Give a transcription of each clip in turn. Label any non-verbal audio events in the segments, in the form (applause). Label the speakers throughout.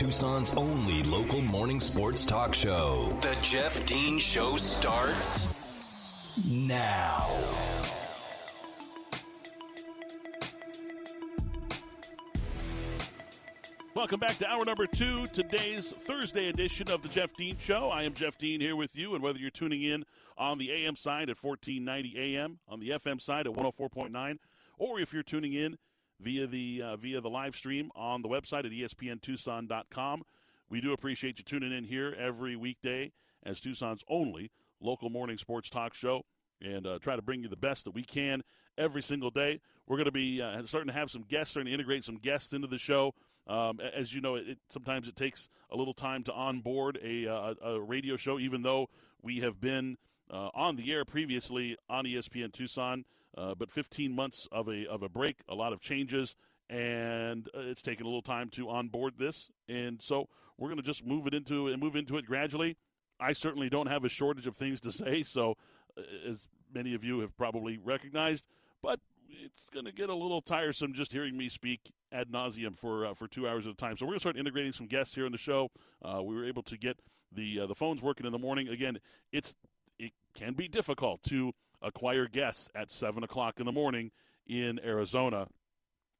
Speaker 1: Tucson's only local morning sports talk show. The Jeff Dean Show starts now.
Speaker 2: Welcome back to hour number two, today's Thursday edition of the Jeff Dean Show. I am Jeff Dean here with you, and whether you're tuning in on the AM side at 1490 AM, on the FM side at 104.9, or if you're tuning in via the uh, via the live stream on the website at espntucson.com, we do appreciate you tuning in here every weekday as Tucson's only local morning sports talk show, and uh, try to bring you the best that we can every single day. We're going to be uh, starting to have some guests, starting to integrate some guests into the show. Um, as you know, it, sometimes it takes a little time to onboard a, uh, a radio show, even though we have been uh, on the air previously on ESPN Tucson. Uh, but 15 months of a of a break, a lot of changes, and uh, it's taken a little time to onboard this. And so we're going to just move it into and move into it gradually. I certainly don't have a shortage of things to (laughs) say, so uh, as many of you have probably recognized, but it's going to get a little tiresome just hearing me speak ad nauseum for uh, for two hours at a time. So we're going to start integrating some guests here in the show. Uh, we were able to get the uh, the phones working in the morning. Again, it's it can be difficult to acquire guests at seven o'clock in the morning in Arizona.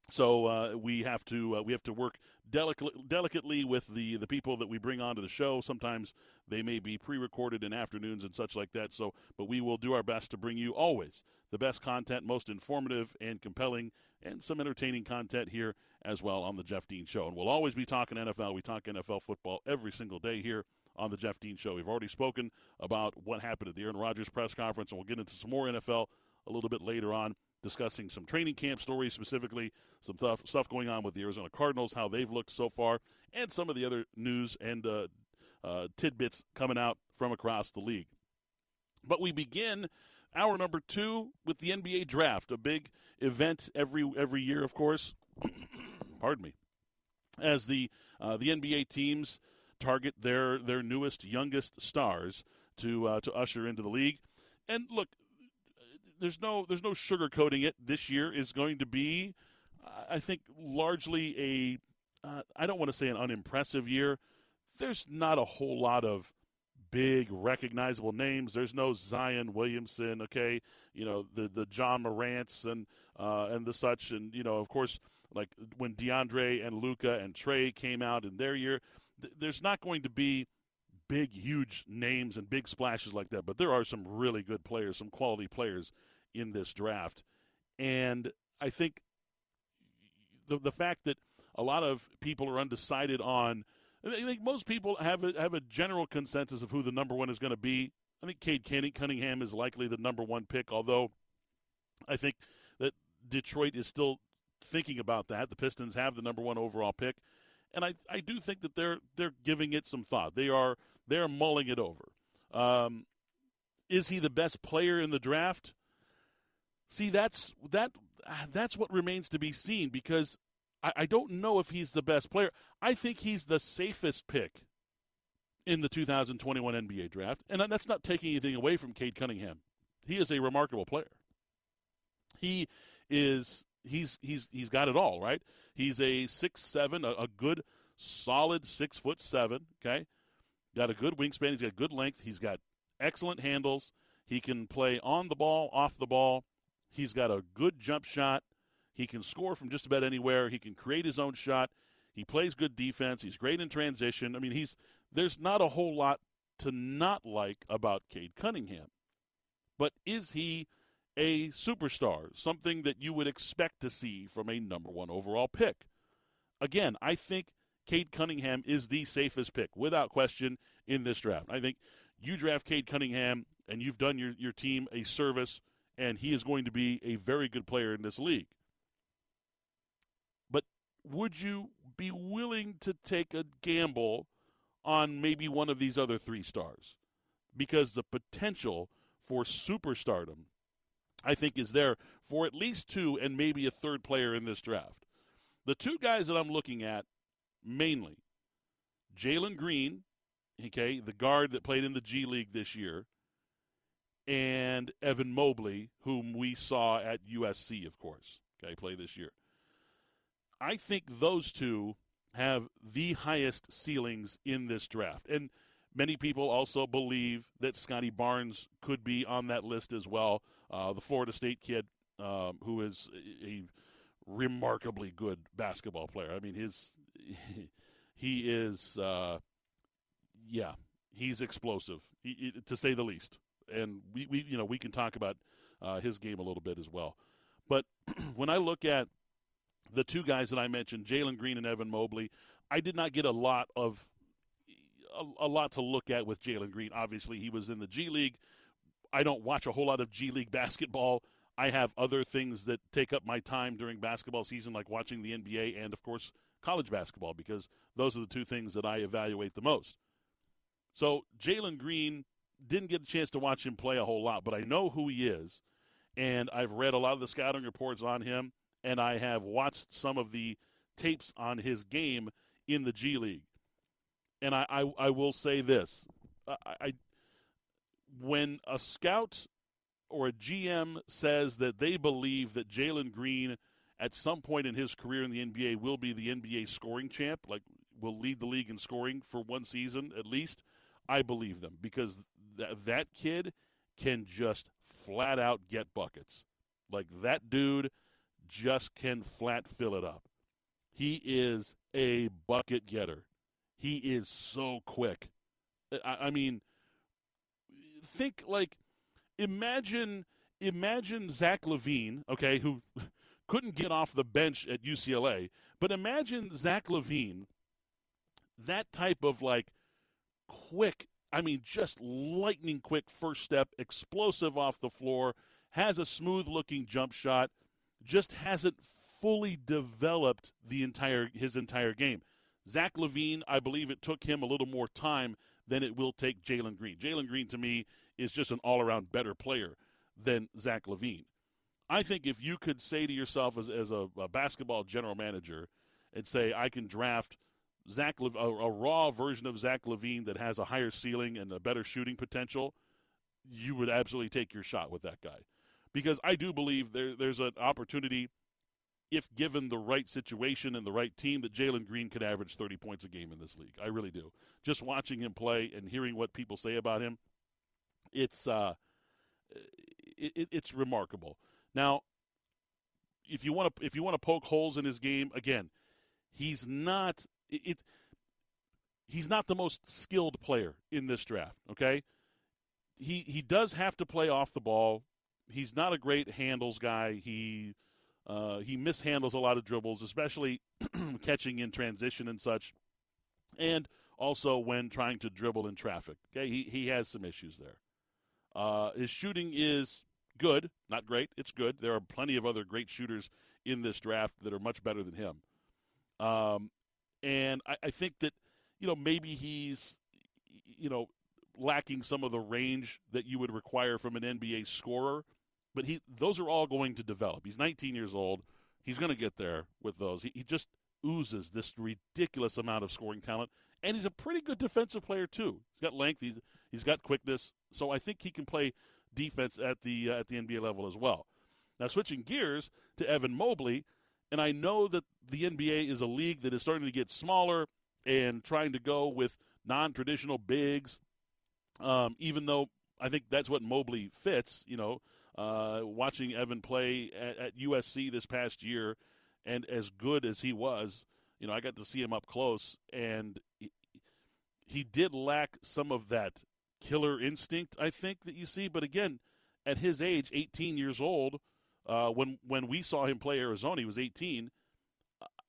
Speaker 2: So uh, we have to uh, we have to work delicately, delicately with the the people that we bring onto the show. Sometimes they may be pre-recorded in afternoons and such like that. So, but we will do our best to bring you always the best content, most informative and compelling, and some entertaining content here as well on the Jeff Dean Show. And we'll always be talking NFL. We talk NFL football every single day here on the Jeff Dean Show. We've already spoken about what happened at the Aaron Rodgers press conference, and we'll get into some more NFL a little bit later on discussing some training camp stories, specifically some th- stuff going on with the Arizona Cardinals, how they've looked so far, and some of the other news and uh, uh, tidbits coming out from across the league. But we begin hour number two with the NBA draft, a big event every every year, of course. (coughs) Pardon me, as the uh, the NBA teams target their their newest, youngest stars to uh, to usher into the league. And look, there's no there's no sugarcoating it. This year is going to be, I think, largely a uh, I don't want to say an unimpressive year. There's not a whole lot of big recognizable names. There's no Zion Williamson, okay, you know the the Ja Morants and uh, and the such, and you know of course like when DeAndre and Luka and Trae came out in their year, th- there's not going to be big, huge names and big splashes like that. But there are some really good players, some quality players in this draft. And I think the the fact that a lot of people are undecided on. I think most people have a, have a general consensus of who the number one is going to be. I think Cade Cunningham is likely the number one pick, although I think that Detroit is still thinking about that. The Pistons have the number one overall pick, and I, I do think that they're they're giving it some thought. They are they're mulling it over. Um, is he the best player in the draft? See, that's that that's what remains to be seen because I, I don't know if he's the best player. I think he's the safest pick in the 2021 NBA draft, and that's not taking anything away from Cade Cunningham. He is a remarkable player. He is he's he's he's got it all right. He's a six seven, a, a good solid six foot seven. Okay, got a good wingspan. He's got good length. He's got excellent handles. He can play on the ball, off the ball. He's got a good jump shot. He can score from just about anywhere. He can create his own shot. He plays good defense. He's great in transition. I mean, he's there's not a whole lot to not like about Cade Cunningham. But is he a superstar? Something that you would expect to see from a number one overall pick. Again, I think Cade Cunningham is the safest pick, without question, in this draft. I think you draft Cade Cunningham and you've done your, your team a service and he is going to be a very good player in this league. But would you be willing to take a gamble on maybe one of these other three stars? Because the potential for superstardom, I think, is there for at least two and maybe a third player in this draft. The two guys that I'm looking at mainly Jalen Green, okay, the guard that played in the G League this year, and Evan Mobley, whom we saw at USC, of course, okay, play this year. I think those two have the highest ceilings in this draft. And many people also believe that Scottie Barnes could be on that list as well. Uh, the Florida State kid, um, who is a remarkably good basketball player. I mean, his (laughs) he is, uh, yeah, he's explosive, to say the least. And we, we, you know, we can talk about uh, his game a little bit as well. But (clears throat) when I look at the two guys that I mentioned, Jalen Green and Evan Mobley, I did not get a lot of a, a lot to look at with Jalen Green. Obviously, he was in the G League. I don't watch a whole lot of G League basketball. I have other things that take up my time during basketball season, like watching the NBA and, of course, college basketball, because those are the two things that I evaluate the most. So Jalen Green didn't get a chance to watch him play a whole lot, but I know who he is, and I've read a lot of the scouting reports on him, and I have watched some of the tapes on his game in the G League. And I, I, I will say this: I, I when a scout or a GM says that they believe that Jalen Green at some point in his career in the NBA will be the NBA scoring champ, like will lead the league in scoring for one season at least, I believe them because th- that kid can just flat out get buckets. Like that dude just can flat fill it up. He is a bucket getter. He is so quick. I, I mean, think like imagine imagine Zach LaVine, okay, who (laughs) couldn't get off the bench at UCLA, but imagine Zach LaVine, that type of like quick, I mean, just lightning quick first step, explosive off the floor, has a smooth looking jump shot, just hasn't fully developed the entire his entire game. Zach LaVine, I believe it took him a little more time than it will take Jalen Green. Jalen Green to me is just an all around better player than Zach LaVine. I think if you could say to yourself as, as a, a basketball general manager and say, I can draft Zach a, a, raw version of Zach LaVine that has a higher ceiling and a better shooting potential, you would absolutely take your shot with that guy. Because I do believe there, there's an opportunity, if given the right situation and the right team, that Jalen Green could average 30 points a game in this league. I really do. Just watching him play and hearing what people say about him, it's uh, it, it's remarkable. Now, if you want to if you want to poke holes in his game, again, he's not it, he's not the most skilled player in this draft. Okay, he he does have to play off the ball. He's not a great handles guy. He uh, he mishandles a lot of dribbles, especially (clears throat) catching in transition and such, and also when trying to dribble in traffic. Okay, he he has some issues there. Uh, his shooting is good, not great. It's good. There are plenty of other great shooters in this draft that are much better than him. Um, and I, I think that you know maybe he's you know lacking some of the range that you would require from an NBA scorer. But he those are all going to develop. He's 19 years old. He's going to get there with those. He, he just oozes this ridiculous amount of scoring talent, and he's a pretty good defensive player too. He's got length. He's he's got quickness. So I think he can play defense at the uh, at the NBA level as well. Now switching gears to Evan Mobley, and I know that the NBA is a league that is starting to get smaller and trying to go with non-traditional bigs. Um, even though I think that's what Mobley fits, you know, uh, watching Evan play at, at USC this past year, and as good as he was, you know, I got to see him up close, and he, he did lack some of that killer instinct, I think, that you see. But again, at his age, 18 years old, uh, when when we saw him play Arizona, he was 18.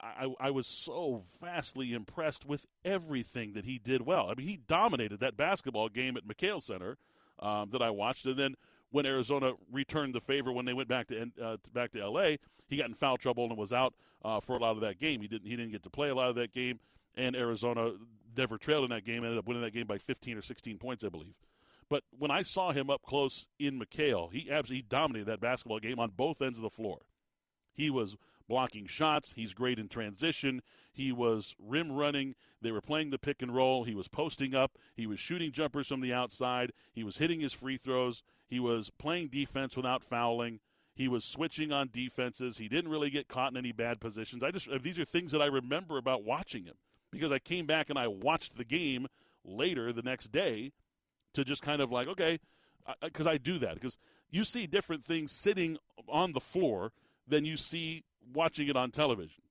Speaker 2: I, I was so vastly impressed with everything that he did well. I mean, he dominated that basketball game at McKale Center um, that I watched, and then when Arizona returned the favor when they went back to uh, back to L.A., he got in foul trouble and was out uh, for a lot of that game. He didn't he didn't get to play a lot of that game, and Arizona never trailed in that game. Ended up winning that game by 15 or 16 points, I believe. But when I saw him up close in McKale, he absolutely dominated that basketball game on both ends of the floor. He was blocking shots. He's great in transition. He was rim running. They were playing the pick and roll. He was posting up. He was shooting jumpers from the outside. He was hitting his free throws. He was playing defense without fouling. He was switching on defenses. He didn't really get caught in any bad positions. I just these are things that I remember about watching him because I came back and I watched the game later the next day to just kind of like okay, because I, I do that because you see different things sitting on the floor than you see watching it on television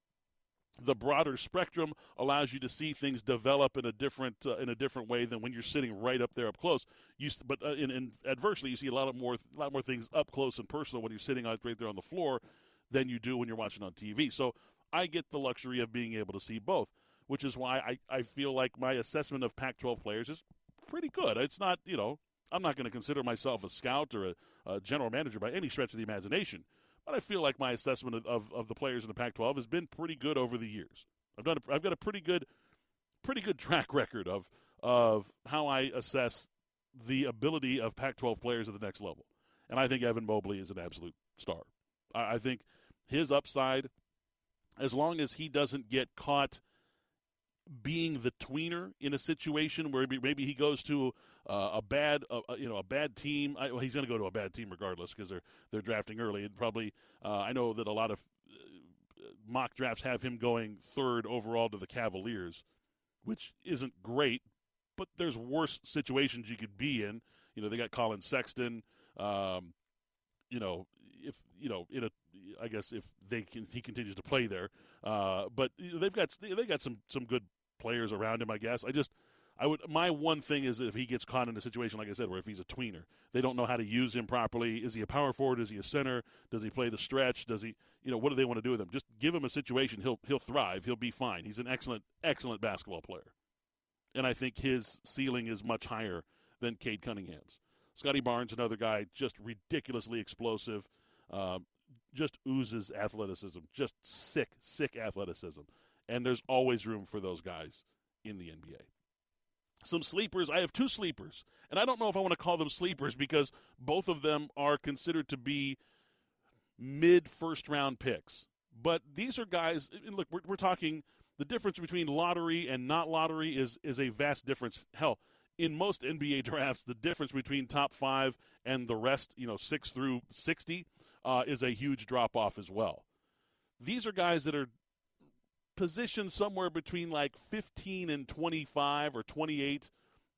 Speaker 2: the broader spectrum allows you to see things develop in a different uh, in a different way than when you're sitting right up there up close. You but uh, in, in, adversely, you see a lot of more a lot more things up close and personal when you're sitting right there on the floor than you do when you're watching on TV. So I get the luxury of being able to see both, which is why I, I feel like my assessment of Pac-12 players is pretty good. It's not you know I'm not going to consider myself a scout or a, a general manager by any stretch of the imagination but I feel like my assessment of, of, of the players in the Pac-12 has been pretty good over the years. I've done a, I've got a pretty good pretty good track (laughs) record of of how I assess the ability of Pac-12 players at the next level, and I think Evan Mobley is an absolute star. I, I think his upside, as long as he doesn't get caught being the tweener in a situation where maybe he goes to uh, a bad, uh, uh, you know, a bad team. I, well, he's going to go to a bad team regardless because they're they're drafting early. And probably, uh, I know that a lot of uh, mock drafts have him going third overall to the Cavaliers, which isn't great. But there's worse situations you could be in. You know, they got Collin Sexton. Um, you know, if you know, in a, I guess if they can, he continues to play there. Uh, but they've got they got some some good players around him. I guess I just I would my one thing is if he gets caught in a situation like I said where if he's a tweener, they don't know how to use him properly. Is he a power forward? Is he a center? Does he play the stretch? Does he you know what do they want to do with him? Just give him a situation, he'll he'll thrive. He'll be fine. He's an excellent excellent basketball player, and I think his ceiling is much higher than Cade Cunningham's. Scottie Barnes, another guy, just ridiculously explosive. Uh, just oozes athleticism, just sick, sick athleticism and there's always room for those guys in the NBA. Some sleepers, I have two sleepers, and I don't know if I want to call them sleepers because both of them are considered to be mid first round picks. But these are guys, look, we're, we're talking the difference between lottery and not lottery is, is a vast difference. Hell, in most NBA (laughs) drafts, the difference between top five and the rest, you know, six through 60, uh, is a huge drop off as well. These are guys that are positions somewhere between like 15 and 25 or 28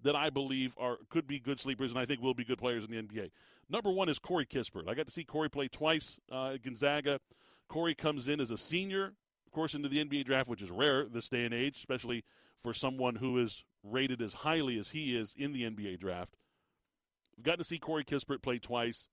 Speaker 2: that I believe are could be good sleepers and I think will be good players in the NBA. Number one is Corey Kispert. I got to see Corey play twice uh, at Gonzaga. Corey comes in as a senior, of course, into the NBA draft, which is rare this day and age, especially for someone who is rated as highly as he is in the NBA draft. I've got to see Corey Kispert play twice.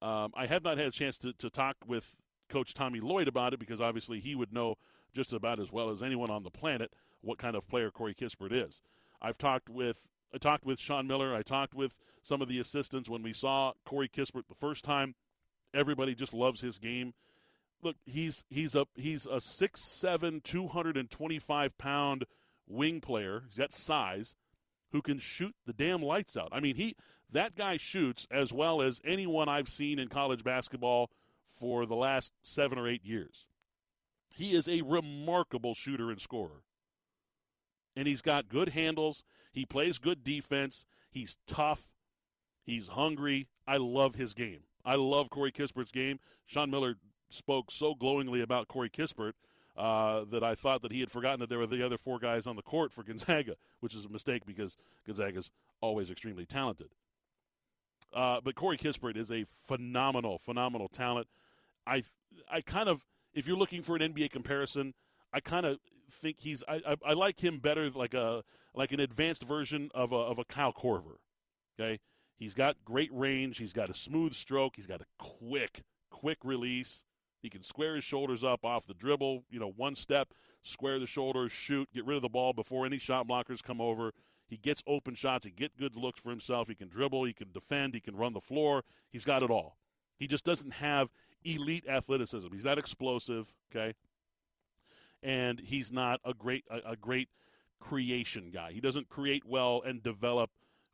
Speaker 2: Um, I have not had a chance to, to talk with Coach Tommy Lloyd about it because obviously he would know just about as well as anyone on the planet what kind of player Corey Kispert is. I've talked with I talked with Sean Miller. I talked with some of the assistants when we saw Corey Kispert the first time. Everybody just loves his game. Look, he's he's a he's a 6'7", 225 pound wing player. He's got size, who can shoot the damn lights out. I mean, he that guy shoots as well as anyone I've seen in college basketball for the last seven or eight years. He is a remarkable shooter and scorer. And he's got good handles. He plays good defense. He's tough. He's hungry. I love his game. I love Corey Kispert's game. Sean Miller spoke so glowingly about Corey Kispert uh, that I thought that he had forgotten that there were the other four guys on the court for Gonzaga, which is a mistake because Gonzaga's always extremely talented. Uh, but Corey Kispert is a phenomenal, phenomenal talent. I I kind of if you're looking for an NBA comparison, I kind of think he's I, I, I like him better like a like an advanced version of a of a Kyle Korver. Okay, he's got great range. He's got a smooth stroke. He's got a quick quick release. He can square his shoulders up off the dribble. You know, one step, square the shoulders, shoot, get rid of the ball before any shot blockers come over. He gets open shots. He get good looks for himself. He can dribble. He can defend. He can run the floor. He's got it all. He just doesn't have elite athleticism. He's not explosive, okay? And he's not a great a, a great creation guy. He doesn't create well and develop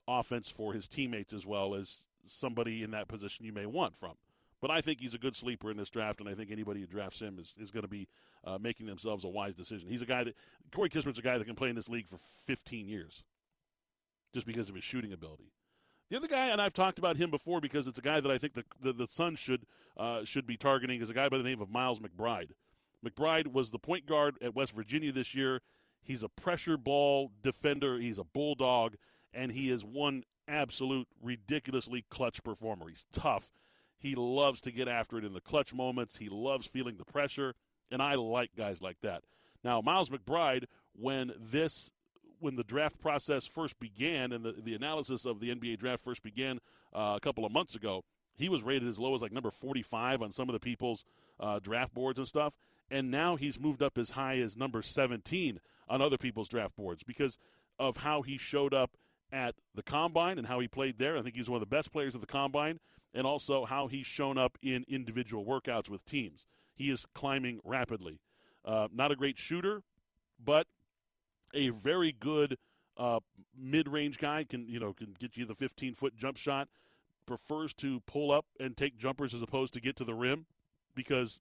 Speaker 2: offense for his teammates as well as somebody in that position you may want from. But I think he's a good sleeper in this draft, and I think anybody who drafts him is, is going to be uh, making themselves a wise decision. He's a guy that Corey Kispert's a guy that can play in this league for 15 years, just because of his shooting ability. The other guy, and I've talked about him before because it's a guy that I think the the, the Suns should uh, should be targeting, is a guy by the name of Miles McBride. McBride was the point guard at West Virginia this year. He's a pressure ball defender. He's a bulldog, and he is one absolute ridiculously clutch performer. He's tough. He loves to get after it in the clutch moments. He loves feeling the pressure, and I like guys like that. Now, Miles McBride, when this when the draft process first began and the, the analysis of the NBA draft first began uh, a couple of months ago, he was rated as low as like number 45 on some of the people's uh, draft boards and stuff. And now he's moved up as high as number 17 on other people's draft boards because of how he showed up at the combine and how he played there. I think he's one of the best players of the combine, and also how he's shown up in individual workouts with teams. He is climbing rapidly. Uh, not a great shooter, but a very good uh, mid-range guy. Can you know can get you the 15-foot jump shot. Prefers to pull up and take jumpers as opposed to get to the rim because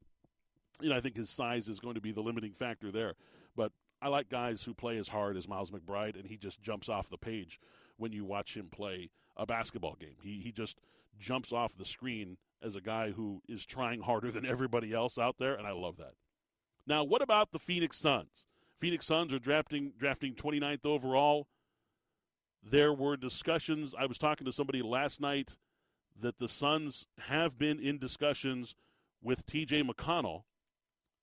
Speaker 2: you know I think his size is going to be the limiting factor there. But I like guys who play as hard as Miles McBride, and he just jumps off the page when you watch him play a basketball game. He he just jumps off the screen as a guy who is trying harder than everybody else out there, and I love that. Now, what about the Phoenix Suns? Phoenix Suns are drafting drafting 29th overall. There were discussions. I was talking to somebody last night that the Suns have been in discussions with TJ McConnell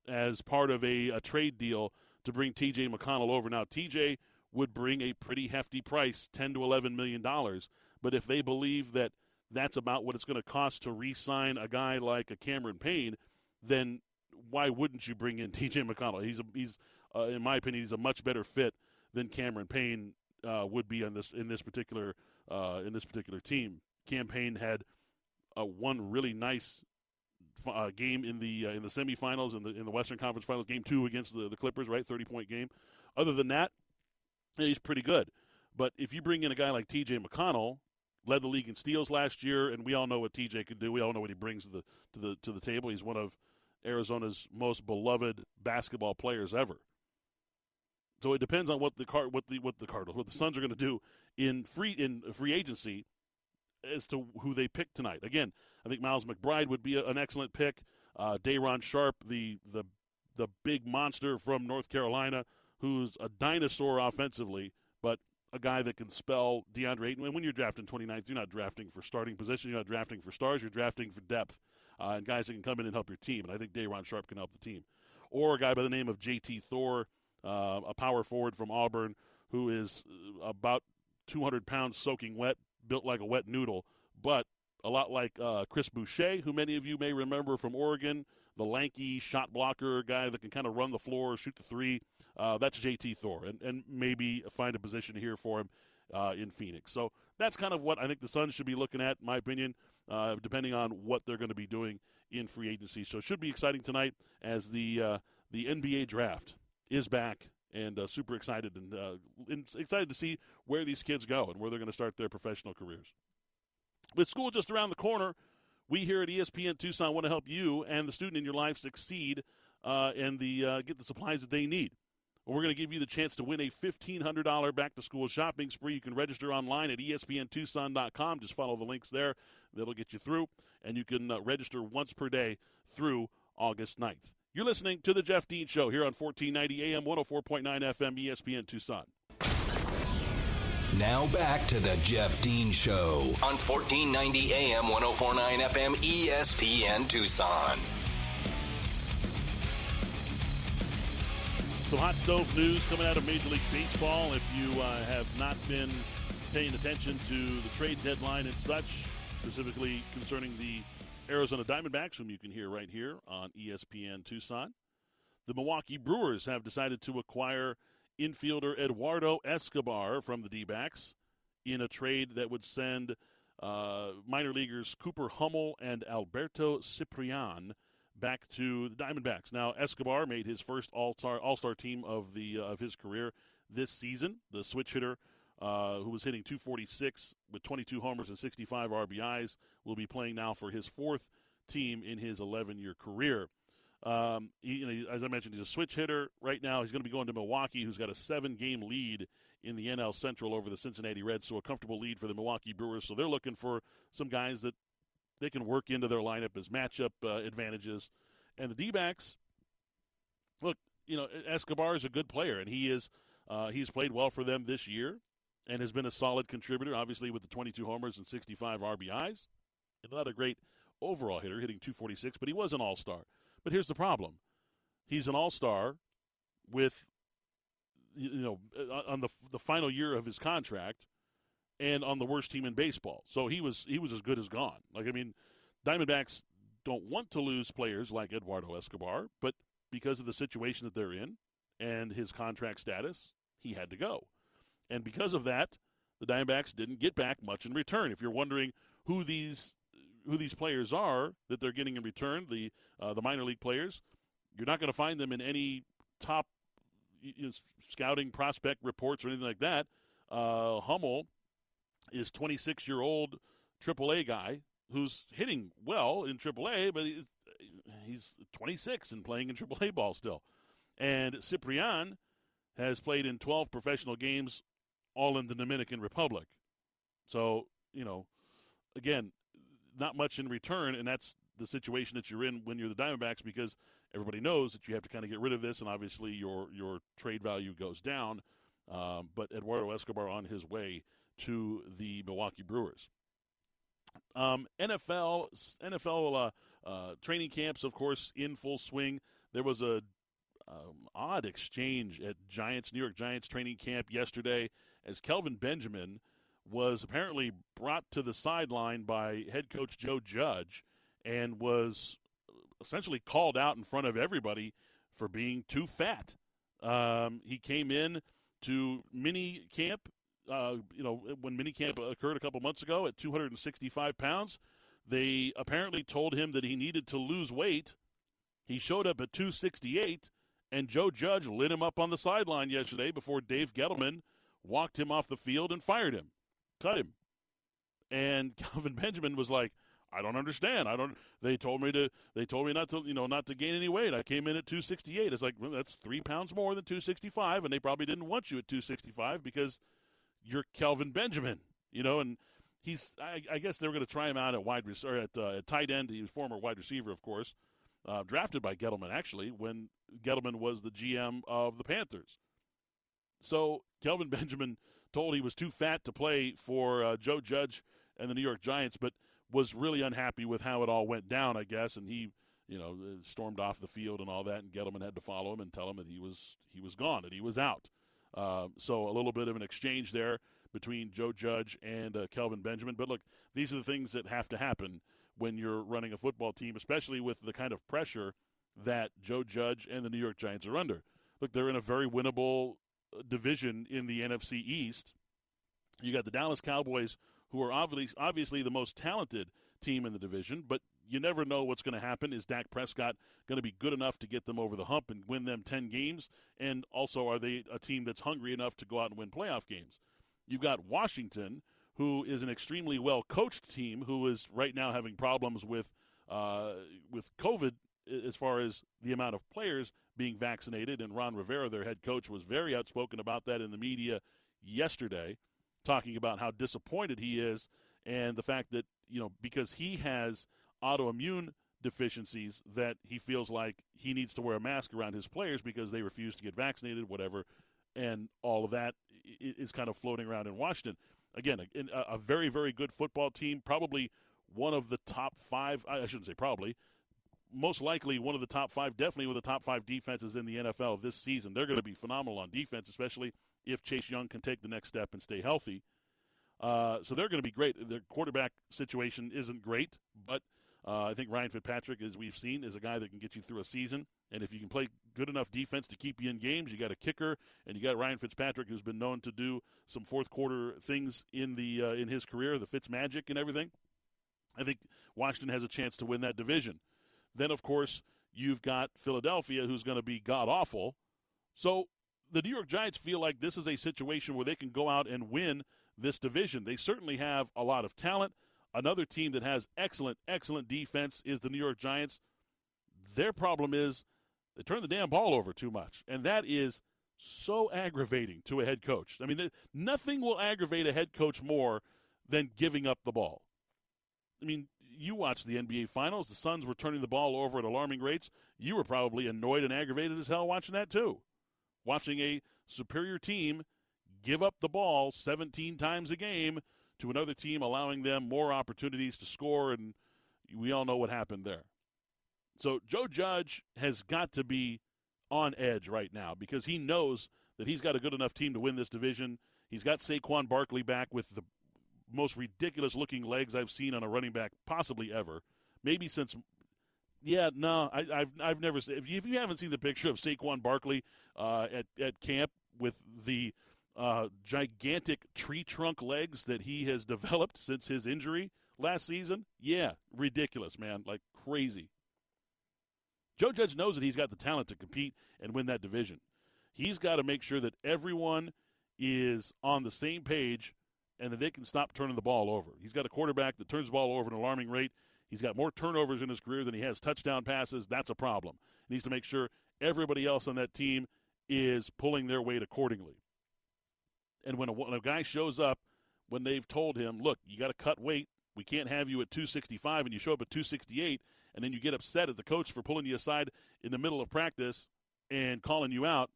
Speaker 2: as part of a, a trade deal to bring TJ McConnell over. Now, TJ would bring a pretty hefty price, 10 to 11 million dollars, but if they believe that that's about what it's going to cost to re-sign a guy like a Cameron Payne, then why wouldn't you bring in (laughs) TJ McConnell? He's a, he's uh, in my opinion, he's a much better fit than Cameron Payne uh, would be on this in this particular uh, in this particular team. Cam Payne had one really nice uh, game in the uh, in the semifinals in the in the Western Conference Finals, game two against the, the Clippers, right, thirty point game. Other than that, he's pretty good. But if you bring in a guy like T.J. McConnell, led the league in steals last year, and we all know what T.J. can do. We all know what he brings to the to the to the table. He's one of Arizona's most beloved basketball players ever. So it depends on what the car, what the what the Cardinals, what the Suns are going to do in free in free agency as to who they pick tonight. Again, I think Miles McBride would be a, an excellent pick. Uh, Day'Ron Sharpe, the the the big monster from North Carolina, who's a dinosaur offensively, but a guy that can spell DeAndre Ayton. And when you're drafting 29th, you're not drafting for starting position. You're not drafting for stars. You're drafting for depth uh, and guys that can come in and help your team. And I think Day'Ron Sharpe can help the team. Or a guy by the name of J.T. Thor, uh, a power forward from Auburn, who is uh, about 200 pounds soaking wet, built like a wet noodle, but a lot like uh, Chris Boucher, who many of you may remember from Oregon, the lanky shot blocker guy that can kind of run the floor, shoot the three. Uh, that's JT Thor, and, and maybe find a position here for him uh, in Phoenix. So that's kind of what I think the Suns should be looking at, in my opinion, uh, depending on what they're going to be doing in free agency. So it should be exciting tonight as the uh, the NBA draft is back and uh, super excited and, and excited to see where these kids go and where they're going to start their professional careers. With school just around the corner, we here at ESPN Tucson want to help you and the student in your life succeed uh, and the uh, get the supplies that they need. We're going to give you the chance to win a $1,500 back to school shopping spree. You can register online at espntucson.com. Just follow the links there, that'll get you through. And you can uh, register once per day through August 9th. You're listening to The Jeff Dean Show here on 1490 AM, 104.9 FM, ESPN Tucson.
Speaker 1: Now back to the Jeff Dean Show on 1490 AM 1049 FM ESPN Tucson.
Speaker 2: Some hot stove news coming out of Major League Baseball. If you uh, have not been paying attention to the trade deadline and such, specifically concerning the Arizona Diamondbacks, whom you can hear right here on ESPN Tucson, the Milwaukee Brewers have decided to acquire infielder Eduardo Escobar from the D backs in a trade that would send uh, minor leaguers Cooper Hummel and Alberto Ciprian back to the Diamondbacks. Now Escobar made his first All-Star All-Star team of the uh, of his career this season. The switch hitter, uh, who was hitting 246 with 22 homers and 65 RBIs, will be playing now for his fourth team in his 11-year career. Um, he, you know, as I mentioned, he's a switch hitter right now. He's going to be going to Milwaukee, who's got a seven-game lead in the NL Central over the Cincinnati Reds. So a comfortable lead for the Milwaukee Brewers. So they're looking for some guys that they can work into their lineup as matchup uh, advantages. And the D backs, look, you know, Escobar is a good player, and he is uh, he's played well for them this year and has been a solid contributor, obviously, with the 22 homers and 65 RBIs. And not a great overall hitter, hitting 246, but he was an all star. But here's the problem he's an all star with, you know, uh, on the, the final year of his contract and on the worst team in baseball. So he was he was as good as gone. Like I mean, Diamondbacks don't want to lose players like Eduardo Escobar, but because of the situation that they're in and his contract status, he had to go. And because of that, the Diamondbacks didn't get back much in return. If you're wondering who these who these players are that they're getting in return, the uh, the minor league players, you're not going to find them in any top you know, scouting prospect reports or anything like that. Uh, Hummel is 26 year old AAA guy who's hitting well in AAA, but he's, he's 26 and playing in AAA ball still. And Ciprian has played in 12 professional games, all in the Dominican Republic. So, you know, again, not much in return, and that's the situation that you're in when you're the Diamondbacks because everybody knows that you have to kind of get rid of this, and obviously your your trade value goes down. Um, but Eduardo Escobar on his way to the Milwaukee Brewers. Um, NFL NFL uh, uh, training camps, of course, in full swing. There was a um, odd exchange at Giants New York Giants training camp yesterday as Kelvin Benjamin was apparently brought to the sideline by head coach Joe Judge and was essentially called out in front of everybody for being too fat. Um, he came in to mini camp uh, you know, when minicamp occurred a couple months ago at 265 pounds, they apparently told him that he needed to lose weight. He showed up at 268, and Joe Judge lit him up on the sideline yesterday before Dave Gettleman walked him off the field and fired him, cut him. And (laughs) Kelvin Benjamin was like, I don't understand. I don't. They told me to. They told me not to. You know, not to gain any weight. I came in at 268. It's like well, that's three pounds more than 265, and they probably didn't want you at 265 because you're Kelvin Benjamin, you know, and he's I, I guess they were going to try him out at wide receiver at, uh, at tight end. He was former wide receiver, of course, uh, drafted by Gettleman actually when Gettleman was the GM of the Panthers. So Kelvin (laughs) Benjamin told he was too fat to play for uh, Joe Judge and the New York Giants, but was really unhappy with how it all went down, I guess, and he you know stormed off the field and all that, and Gettleman had to follow him and tell him that he was he was gone, that he was out. Uh, so a little bit of an exchange there between Joe Judge and uh, Kelvin Benjamin. But look, these are the things that have to happen when you're running a football team, especially with the kind of pressure that Joe Judge and the New York Giants are under. Look, they're in a very winnable uh, division in the NFC East. You got the Dallas Cowboys, who are obviously obviously the most talented team in the division, but you never know what's going to happen. Is Dak Prescott going to be good enough to get them over the hump and win them 10 games? And also, are they a team that's hungry enough to go out and win playoff games? You've got Washington, who is an extremely well coached team, who is right now having problems with uh, with COVID as far as the amount of players being vaccinated. And Ron Rivera, their head coach, was very outspoken about that in the media yesterday, talking about how disappointed he is and the fact that you know because he has autoimmune deficiencies that he feels like he needs to wear a mask around his players because they refuse to get vaccinated, whatever, and all of that is kind of floating around in Washington. Again, a, a very, very good football team, probably one of the top five, I shouldn't say probably, most likely one of the top five, definitely one of the top five defenses in the NFL this season. They're going to be phenomenal on defense, especially if Chase Young can take the next step and stay healthy. Uh, so they're going to be great. Their quarterback situation isn't great, but – uh, I think Ryan Fitzpatrick, as we've seen, is a guy that can get you through a season. And if you can play good enough defense to keep you in games, you got a kicker, and you got Ryan Fitzpatrick, who's been known to do some fourth quarter things in the uh, in his career, the Fitz magic and everything. I think Washington has a chance to win that division. Then, of course, you've got Philadelphia, who's going to be god awful. So the New York Giants feel like this is a situation where they can go out and win this division. They certainly have a lot of talent. Another team that has excellent, excellent defense is the New York Giants. Their problem is they turn the damn ball over too much, and that is so aggravating to a head coach. I mean, nothing will aggravate a head coach more than giving up the ball. I mean, you watched the NBA Finals. The Suns were turning the ball over at alarming rates. You were probably annoyed and aggravated as hell watching that too. Watching a superior team give up the ball 17 times a game to another team, allowing them more opportunities to score, and we all know what happened there. So Joe Judge has got to be on edge right now because he knows that he's got a good enough team to win this division. He's got Saquon Barkley back with the most ridiculous looking legs I've seen on a running back possibly ever. Maybe since yeah, no, I, have I've never seen. If you, if you, haven't seen the picture of Saquon Barkley uh, at at camp with the uh, gigantic tree trunk legs that he has (laughs) developed since his injury last season, yeah, ridiculous, man, like crazy. Joe Judge knows that he's got the talent to compete and win that division. He's got to make sure that everyone is on the same page and that they can stop turning the ball over. He's got a quarterback that turns the ball over at an alarming rate. He's got more turnovers in his career than he has touchdown passes. That's a problem. He needs to make sure everybody else on that team is pulling their weight accordingly. And when a, when a guy shows up, when they've told him, look, you got to cut weight, we can't have you at 265, and you show up at 268, and then you get upset at the coach for pulling you aside in the middle of practice and calling you out,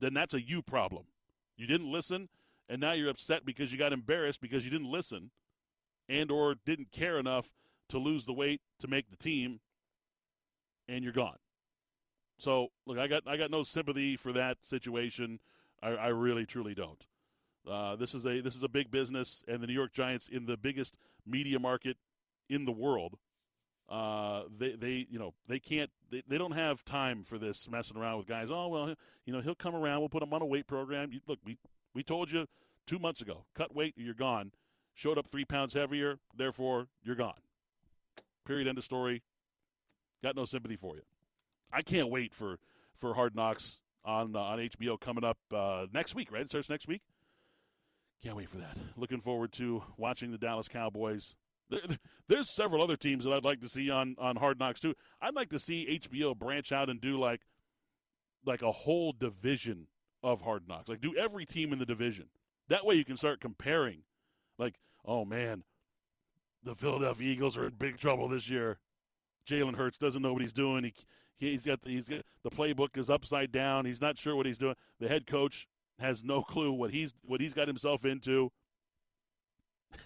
Speaker 2: then that's a you problem. You didn't listen, and now you're upset because you got embarrassed because you didn't listen and or didn't care enough to lose the weight to make the team, and you're gone. So look, I got I got no sympathy for that situation. I, I really truly don't. Uh, this is a this is a big business, and the New York Giants in the biggest media market in the world. Uh, they they you know they can't they, they don't have time for this messing around with guys. Oh well, you know he'll come around. We'll put him on a weight program. You, look, we we told you two months ago. Cut weight, you're gone. Showed up three pounds heavier, therefore you're gone. Period. End of story. Got no sympathy for you. I can't wait for for Hard Knocks on uh, on HBO coming up uh, next week. Right, it starts next week. Can't wait for that. Looking forward to watching the Dallas Cowboys. There, there's several other teams that I'd like to see on on Hard Knocks too. I'd like to see HBO branch out and do like like a whole division of Hard Knocks. Like do every team in the division. That way you can start comparing. Like, oh man, the Philadelphia Eagles are in big trouble this year. Jalen Hurts doesn't know what he's doing. He he's got the, he's got, the playbook is upside down. He's not sure what he's doing. The head coach has no clue what he's what he's got himself into. (laughs)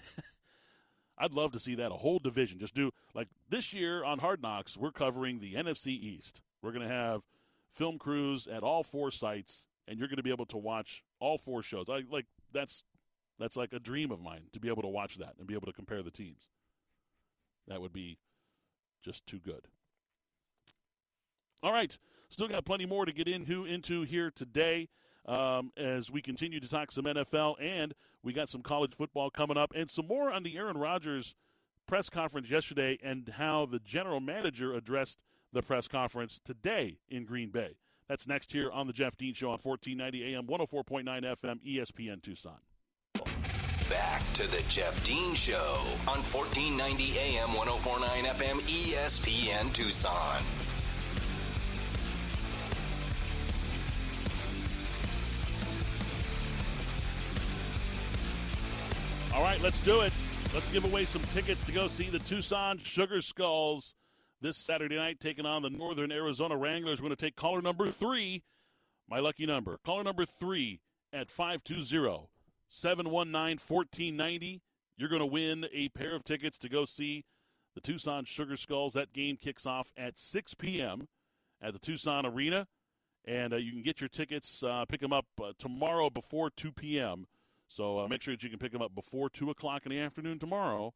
Speaker 2: I'd love to see that a whole division just do like this year on Hard Knocks. We're covering the NFC East. We're going to have film crews at all four sites, and you're going to be able to watch all four shows. I like that's that's like a dream of mine to be able to watch that and be able to compare the teams. That would be just too good. All right, still got plenty more to get into into here today um, as we continue to talk some NFL, and we got some college football coming up, and some more on the Aaron Rodgers press conference yesterday and how the general manager addressed the press conference today in Green Bay. That's next here on the Jeff Dean Show on 1490 AM, 104.9 FM, ESPN Tucson.
Speaker 1: Back to the Jeff Dean Show on 1490 AM, 104.9 FM, ESPN Tucson.
Speaker 2: All right, let's do it. Let's give away some tickets to go see the Tucson Sugar Skulls this Saturday night, taking on the Northern Arizona Wranglers. We're going to take caller number three, my lucky number. Caller number three at 520 719 1490. You're going to win a pair of tickets to go see the Tucson Sugar Skulls. That game kicks off at 6 p.m. at the Tucson Arena. And uh, you can get your tickets, uh, pick them up uh, tomorrow before 2 p.m. So uh, make sure that you can pick them up before 2 o'clock in the afternoon tomorrow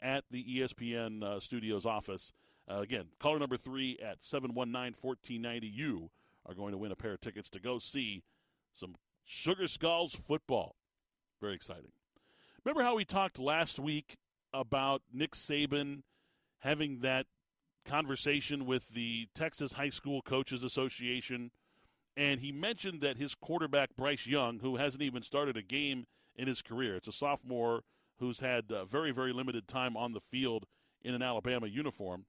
Speaker 2: at the ESPN uh, Studios office. Uh, again, caller number three at 719 1490. You are going to win a pair of tickets to go see some Sugar Skulls football. Very exciting. Remember how we talked last week about Nick Saban having that conversation with the Texas High School Coaches Association? And he mentioned that his quarterback, Bryce Young, who hasn't even started a game in his career, it's a sophomore who's had uh, very, very limited time on the field in an Alabama uniform.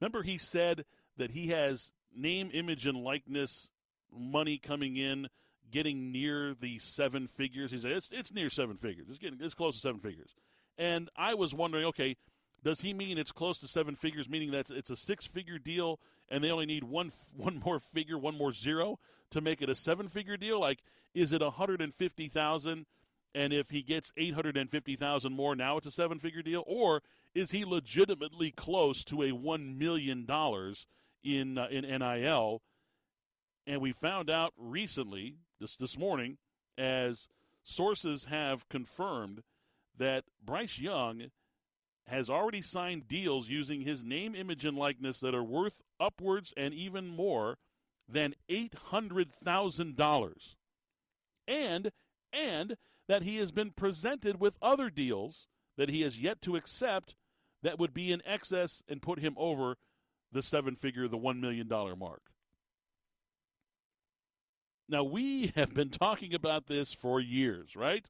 Speaker 2: Remember, he said that he has name, image, and likeness money coming in, getting near the seven figures. He said it's it's near seven figures. It's getting it's close to seven figures. And I was wondering, okay, does he mean it's close to seven figures, meaning that it's a six figure deal and they only need one (laughs) one more figure, one more zero to make it a seven figure deal? Like, is it a hundred and fifty thousand? And if he gets eight hundred and fifty thousand more, now it's a seven figure deal, or is he legitimately close to a one million dollars in uh, in NIL? And we found out recently, this this morning, as sources have confirmed that Bryce Young has already signed deals using his name, image, and likeness that are worth upwards and even more than $800,000. And, and that he has been presented with other deals that he has yet to accept that would be in excess and put him over the seven figure, the $1 million mark. Now, we (laughs) have been talking about this for years, right?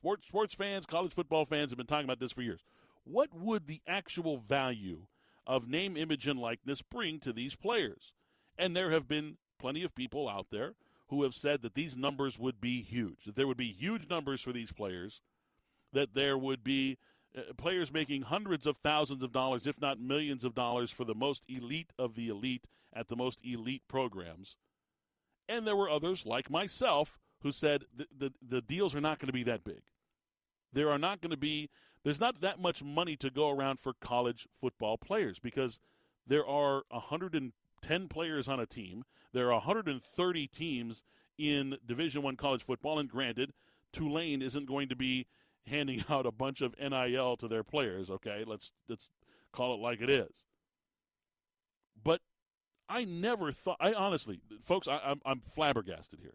Speaker 2: Sports, sports fans, college football fans have been talking about this for years what would the actual value of name, image, and likeness bring to these players? And there have been plenty of people out there who have said that these numbers would be huge, that there would be huge numbers for these players, that there would be uh, players making hundreds of thousands of dollars, if not millions of dollars, for the most elite of the elite at the most elite programs. And there were others, like myself, who said the, the, the deals are not going to be that big. There are not going to be there's not that much money to go around for college football players because there are 110 players on a team. There are 130 teams in Division One college football, and granted, Tulane isn't going to be handing (laughs) out a bunch of NIL to their players. Okay, let's let's call it like it is. But I never thought. I honestly, folks, I, I'm, I'm flabbergasted here.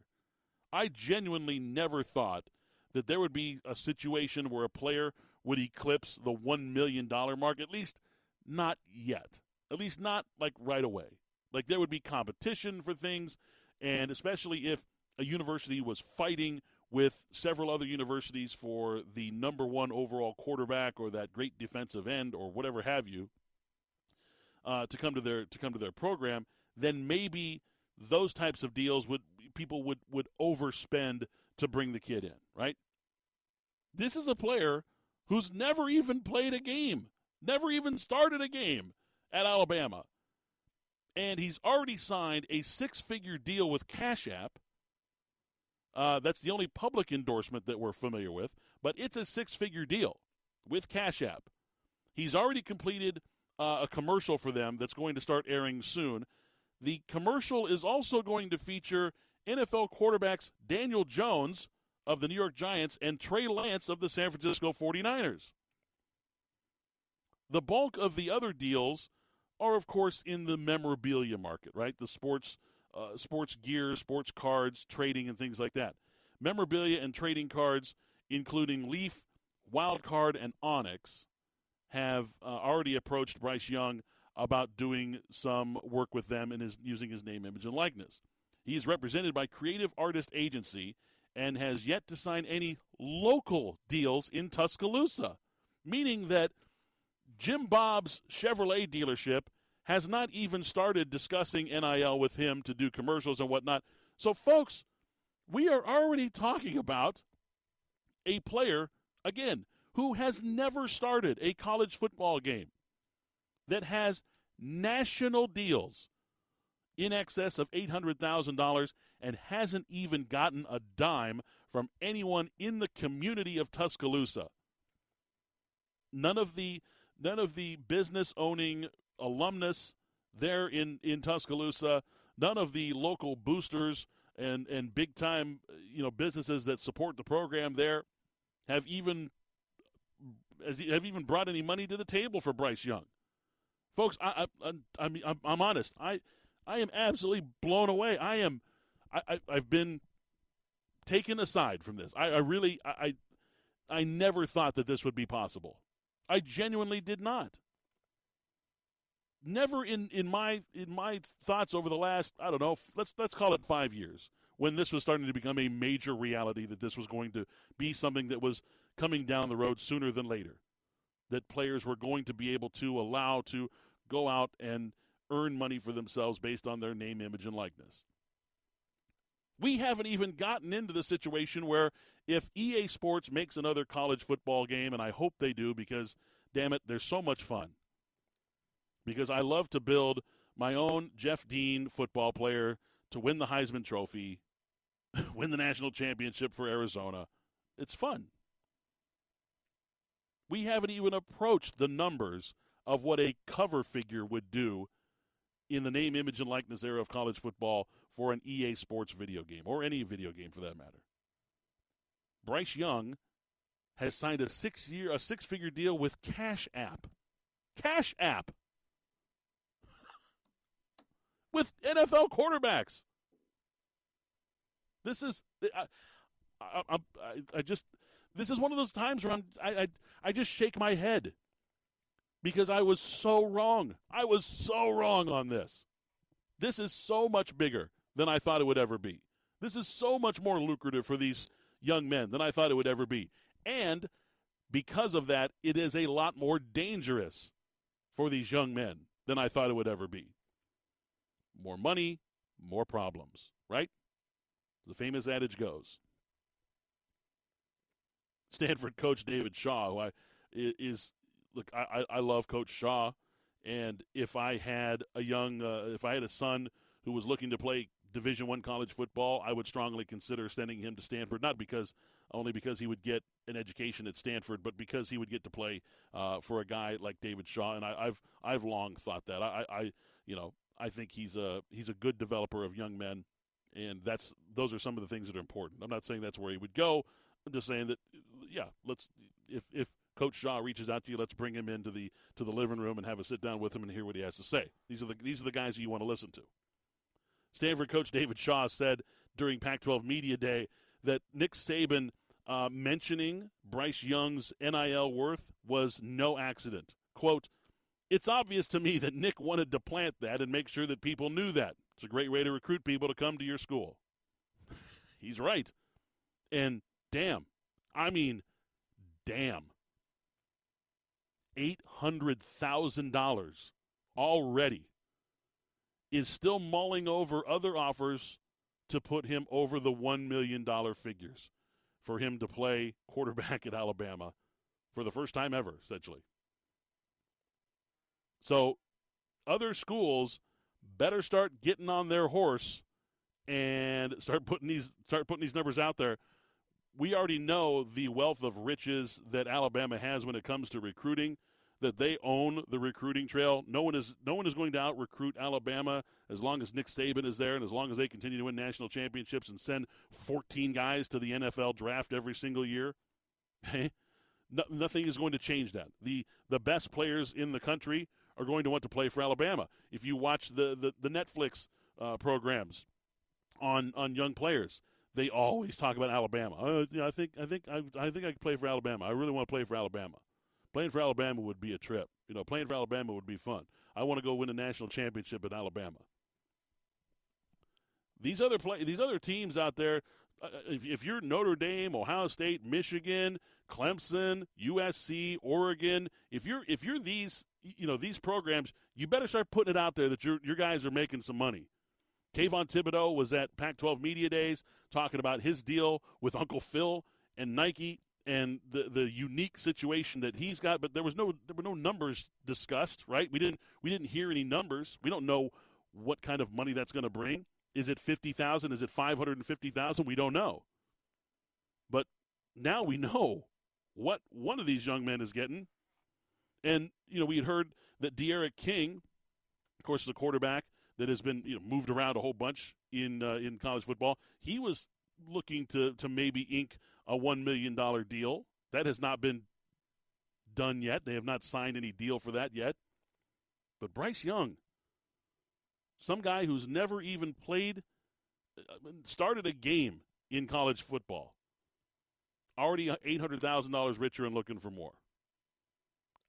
Speaker 2: I genuinely never thought that there would be a situation where a player would eclipse the $1 million mark, at least not yet. At least not like right away. Like there would be competition for things, and especially if a university was fighting with several other universities for the number one overall quarterback or that great defensive end or whatever have you uh, to come to their to come to their program, then maybe those types of deals would people would would overspend to bring the kid in, right? This is a player who's never even played a game, never even started a game at Alabama. And he's already signed a six figure deal with Cash App. Uh, that's the only public endorsement that we're familiar with, but it's a six figure deal with Cash App. He's already completed uh, a commercial for them that's going to start airing soon. The commercial is also going to feature NFL quarterbacks Daniel Jones of the New York Giants and Trey Lance of the San Francisco 49ers. The bulk of the other deals are, of course, in the memorabilia market, right? The sports, uh, sports gear, sports cards, trading, and things like that. Memorabilia and trading cards, including Leaf, Wildcard, and Onyx, have uh, already approached Bryce Young about doing some work with them and is using his name, image, and likeness. He is represented by Creative Artist Agency and has yet to sign any local deals in Tuscaloosa, meaning that Jim Bob's Chevrolet dealership has not even started discussing NIL with him to do commercials and whatnot. So, folks, we are already talking about a player, again, who has never started a college football game that has national deals in excess of $800,000 and hasn't even gotten a dime from anyone in the community of Tuscaloosa. None of the none of the business owning alumnus there in, in Tuscaloosa, none of the local boosters and, and big time you know businesses that support the program there have even have even brought any money to the table for Bryce Young. Folks, I, I, I, I'm, I'm honest. I I am absolutely blown away. I am. I, I have been taken aside from this. I, I really I I never thought that this would be possible. I genuinely did not. Never in, in my in my thoughts over the last I don't know let's let's call it five years when this was starting to become a major reality that this was going to be something that was coming down the road sooner than later that players were going to be able to allow to go out and earn money for themselves based on their name, image, and likeness. We haven't even gotten into the situation where if EA Sports makes another college football game, and I hope they do because, damn it, they're so much fun. Because I love to build my own Jeff Dean football player to win the Heisman Trophy, (laughs) win the national championship for Arizona. It's fun. We haven't even approached the numbers of what a cover figure would do in the name, image, and likeness era of college football for an EA Sports video game, or any video game for that matter. Bryce Young has signed a six year a six figure deal with Cash App. Cash App. With NFL quarterbacks. This is I, I, I, I, just this is one of those times where I'm I, I I just shake my head because I was so wrong. I was so wrong on this. This is so much bigger than I thought it would ever be. This is so much more lucrative for these young men than I thought it would ever be. And because of that, it is a lot more dangerous for these young men than I thought it would ever be. More money, more problems, right? The famous adage goes. Stanford coach David Shaw, who I, is look, I, I love Coach Shaw, and if I had a young, uh, if I had a son who was looking to play Division One college football, I would strongly consider sending him to Stanford. Not because only because he would get an education at Stanford, but because he would get to play uh, for a guy like David Shaw. And I, have I've long thought that. I, I you know I think he's a he's a good developer of young men, and that's those are some of the things that are important. I'm not saying that's where he would go. I'm just saying that yeah, let's if if Coach Shaw reaches out to you, let's bring him into the to the living room and have a sit down with him and hear what he has to say. These are the these are the guys you want to listen to. Stanford coach David Shaw said during Pac-12 Media Day that Nick Saban uh, mentioning Bryce Young's NIL worth was no accident. "Quote: It's obvious to me that Nick wanted to plant that and make sure that people knew that. It's a great way to recruit people to come to your school." (laughs) He's right, and damn, I mean, damn. $800,000 already is still mulling over other offers to put him over the $1 million figures for him to play quarterback (laughs) at Alabama for the first time ever, essentially. So, other schools better start getting on their horse and start putting these start putting these numbers out there. We already know the wealth of riches that Alabama has when it comes to recruiting that they own the recruiting trail. No one is no one is going to out recruit Alabama as long as Nick Saban is there and as long as they continue to win national championships and send 14 guys to the NFL draft every single year. (laughs) no, nothing is going to change that. The the best players in the country are going to want to play for Alabama. If you watch the the, the Netflix uh, programs on on young players, they always talk about Alabama. Uh, you know, I think I think I, I think I could play for Alabama. I really want to play for Alabama. Playing for Alabama would be a trip. You know, playing for Alabama would be fun. I want to go win a national championship in Alabama. These other play, these other teams out there, Uh, uh, if, if you're Notre Dame, Ohio State, Michigan, Clemson, USC, Oregon, if you're if you're these you know these programs, you better start putting it out there that your your guys are making some money. Kayvon Thibodeaux was at Pac-12 Media Days talking about his deal with Uncle Phil and Nike and the the unique situation that he's got. But there was no there were no numbers discussed, right? We didn't we didn't hear any numbers. We don't know what kind of money that's going to bring. Is it fifty thousand? Is it five hundred and fifty thousand? We don't know. But now we (laughs) know what one of these young men is getting. And you know, we had heard that D'Eriq King, of course, is a quarterback that has been you know moved around a whole bunch in uh, in college football. He was looking to to maybe ink a $1 million deal. That has not been done yet. They have not signed any deal for that yet. But Bryce Young, some guy who's never even played, uh, started a game in college football, already $800,000 richer and looking for more.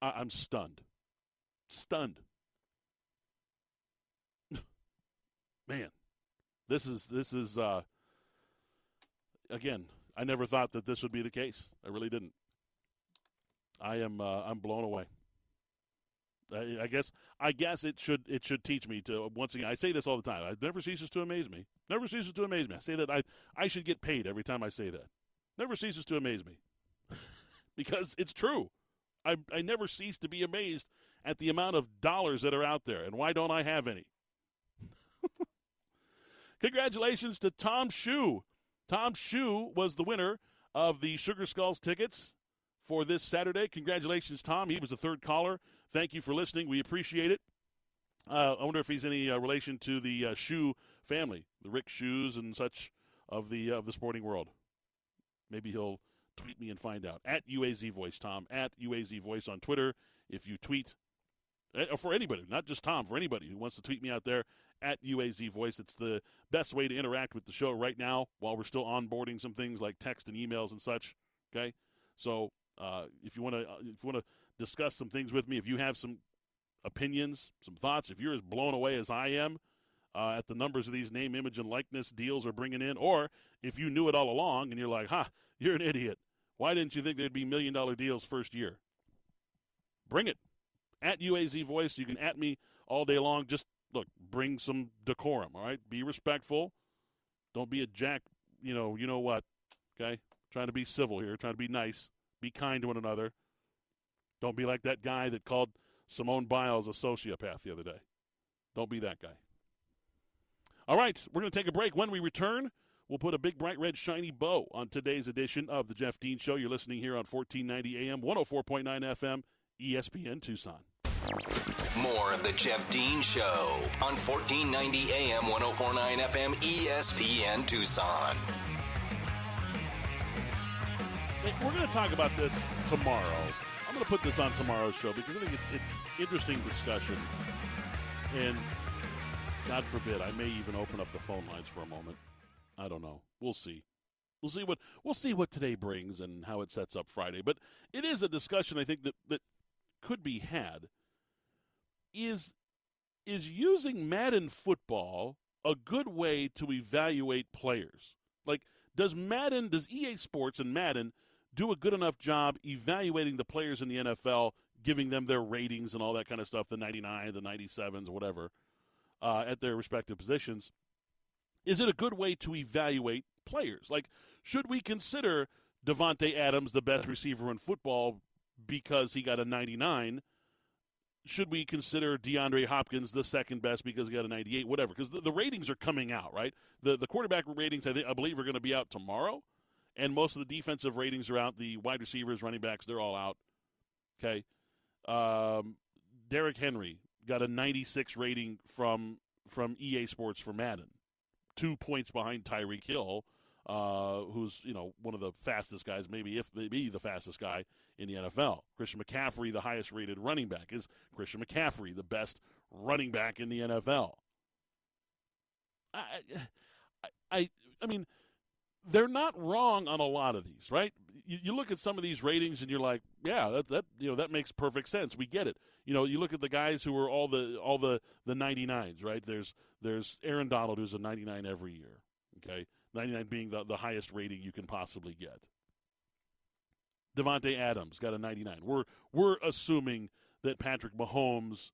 Speaker 2: I- I'm stunned. Stunned. (sighs) Man, this is this is uh, again I never thought that this would be the case. I really didn't. I am uh, I'm blown away. I, I guess I guess it should it should teach me to once again. I say this all the time. It never ceases to amaze me. Never ceases to amaze me. I say that I I should get paid every time I say that. Never ceases to amaze me (laughs) because it's true. I I never cease to be amazed at the amount of dollars that are out there, and why don't I have any? (laughs) Congratulations to Tom Shu. Tom Shu was the winner of the Sugar Skulls tickets for this Saturday. Congratulations, Tom. He was the third caller. Thank you for listening. We appreciate it. Uh, I wonder if he's any uh, relation to the uh, Shu family, the Rick Shoes and such of the of the sporting world. Maybe he'll tweet me and find out. At UAZ Voice, Tom. At UAZ Voice on Twitter. If you tweet, uh, for anybody, not just Tom, for anybody who wants to tweet me out there at UAZ Voice. It's the best way to interact with the show right now while we're still onboarding some things like text and emails and such. Okay, so uh, if you want to, uh, if you want to discuss some things with me, if you have some opinions, some thoughts, if you're as blown away as I am uh, at the numbers of these name, image, and likeness deals are bringing in, or if you knew it all along and you're like, "Ha, you're an idiot. Why didn't you think there'd be million dollar deals first year?" Bring it at UAZ Voice. You can at me all day long. Just look, bring some decorum. All right, be respectful. Don't be a jack. You know, you know what? Okay, trying to be civil here, trying to be nice. Be kind to one another. Don't be like that guy that called Simone Biles a sociopath the other day. Don't be that guy. All right, we're going to take a break. When we return, we'll put a big, bright, red, shiny bow on today's edition of The Jeff Dean Show. You're listening here on 1490 AM, 104.9 FM, ESPN Tucson.
Speaker 1: More of The Jeff Dean Show on 1490 AM, 104.9 FM, ESPN Tucson.
Speaker 2: We're going to talk about this tomorrow. To put this on tomorrow's show because I think it's it's interesting discussion. And God forbid, I may even open up the phone lines for a moment. I don't know. We'll see. We'll see what we'll see what today brings and how it sets up Friday. But it is a discussion I think that that could be had. Is is using Madden football a good way to evaluate players? Like does Madden does EA Sports and Madden do a good enough job evaluating the players in the NFL, giving them their ratings and all that kind of stuff, the 99, the 97s, whatever, uh, at their respective positions. Is it a good way to evaluate players? Like, should we consider Davante Adams the best receiver in football because he got a 99? Should we consider DeAndre Hopkins the second best because he got a 98? Whatever, because the, the ratings are coming out, right? The the quarterback ratings, I, think, I believe, are going to be out tomorrow and most of the defensive ratings are out. The wide receivers, running backs, they're all out. Okay. Um, Derrick Henry got a 96 rating from from EA Sports for Madden, two points behind Tyreek Hill, uh, who's you know one of the fastest guys, maybe if maybe the fastest guy in the NFL. Christian McCaffrey, the highest rated running back, is Christian McCaffrey the best running back in the NFL? I, I, I, I mean they're not wrong on a lot of these, right? You, you, look at some of these ratings and you're like, yeah, that that you know that makes perfect sense. We get it. You know, you look at the guys who are all the all the the 99s, right? There's there's Aaron Donald who's a 99 every year. Okay, 99 being the the highest rating you can possibly get. Davante Adams got a 99. We're we're assuming that Patrick Mahomes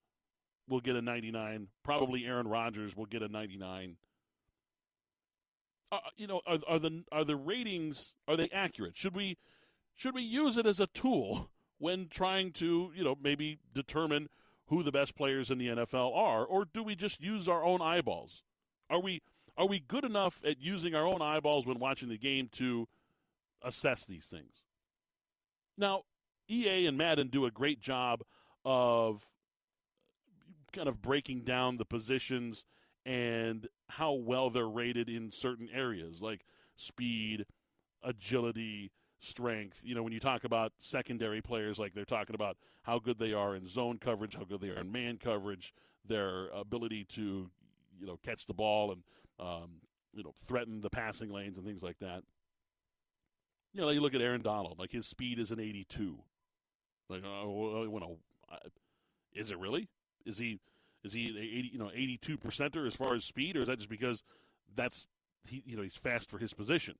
Speaker 2: will get a 99. Probably Aaron Rodgers will get a 99 uh, you know, are, are the are the ratings are they accurate? Should we should we use it as a tool when trying to you know maybe determine who the best players in the NFL are, or do we just use our own eyeballs? Are we are we good enough at using our own eyeballs when watching the game to assess these things? Now, EA and Madden do a great job of kind of breaking down the positions and how well they're rated in certain areas like speed, agility, strength. You know, when you talk about secondary players, like they're talking about how good they are in zone coverage, how good they are in man coverage, their ability to, you know, catch the ball and, um, you know, threaten the passing lanes and things like that. You know, you look at Aaron Donald, like his speed is an 82. Like, uh, when a, is it really? Is he is he 80, you know, 82 percenter as far as speed, or is that just because that's he, you know, he's fast for his position?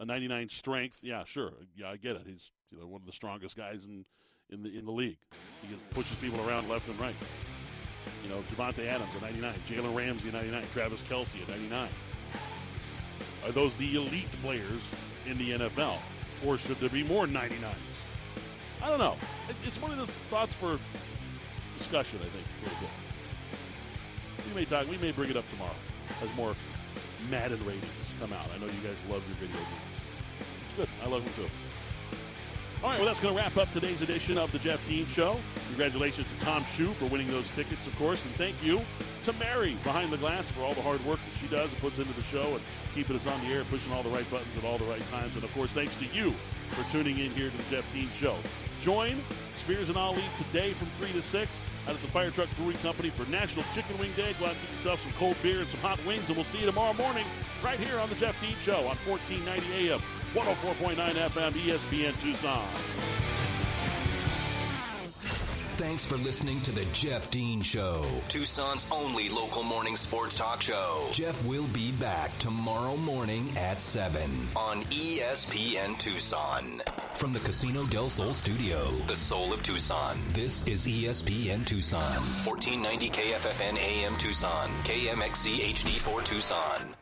Speaker 2: A 99 strength, yeah, sure, yeah, I get it. He's you know one of the strongest guys in in the in the league. He pushes people around left and right. You know, Davante Adams at 99, Jalen Ramsey at 99, Travis Kelce at 99. Are those the elite players in the NFL, or should there be more 99s? I don't know. It's one of those thoughts for discussion. I think. We may talk. We may bring it up tomorrow as more Madden ratings come out. I know you guys love your video games. It's good. I love them too. All right, well, that's going to wrap up today's edition of the Jeff Dean Show. Congratulations to Tom Shu for winning those tickets, of course, and thank you to Mary behind the glass for all the hard work that she does and puts into the show and keeping us on the air, pushing all the right buttons at all the right times. And, of course, thanks to you for tuning in here to the Jeff Dean Show. Join Spears and Ali today from 3 to 6 out at the Fire Truck Brewing Company for National Chicken Wing Day. Go out and get yourself some cold beer and some hot wings, and we'll see you tomorrow morning right here on the Jeff Dean Show on 1490 AM, 104.9 FM, ESPN Tucson.
Speaker 1: Thanks for listening to the Jeff Dean Show, Tucson's only local morning sports talk show. Jeff will be back tomorrow morning at 7 on ESPN Tucson. From the Casino del Sol studio, the soul of Tucson, this is ESPN Tucson, 1490 KFFN AM Tucson, KMXC HD4 Tucson.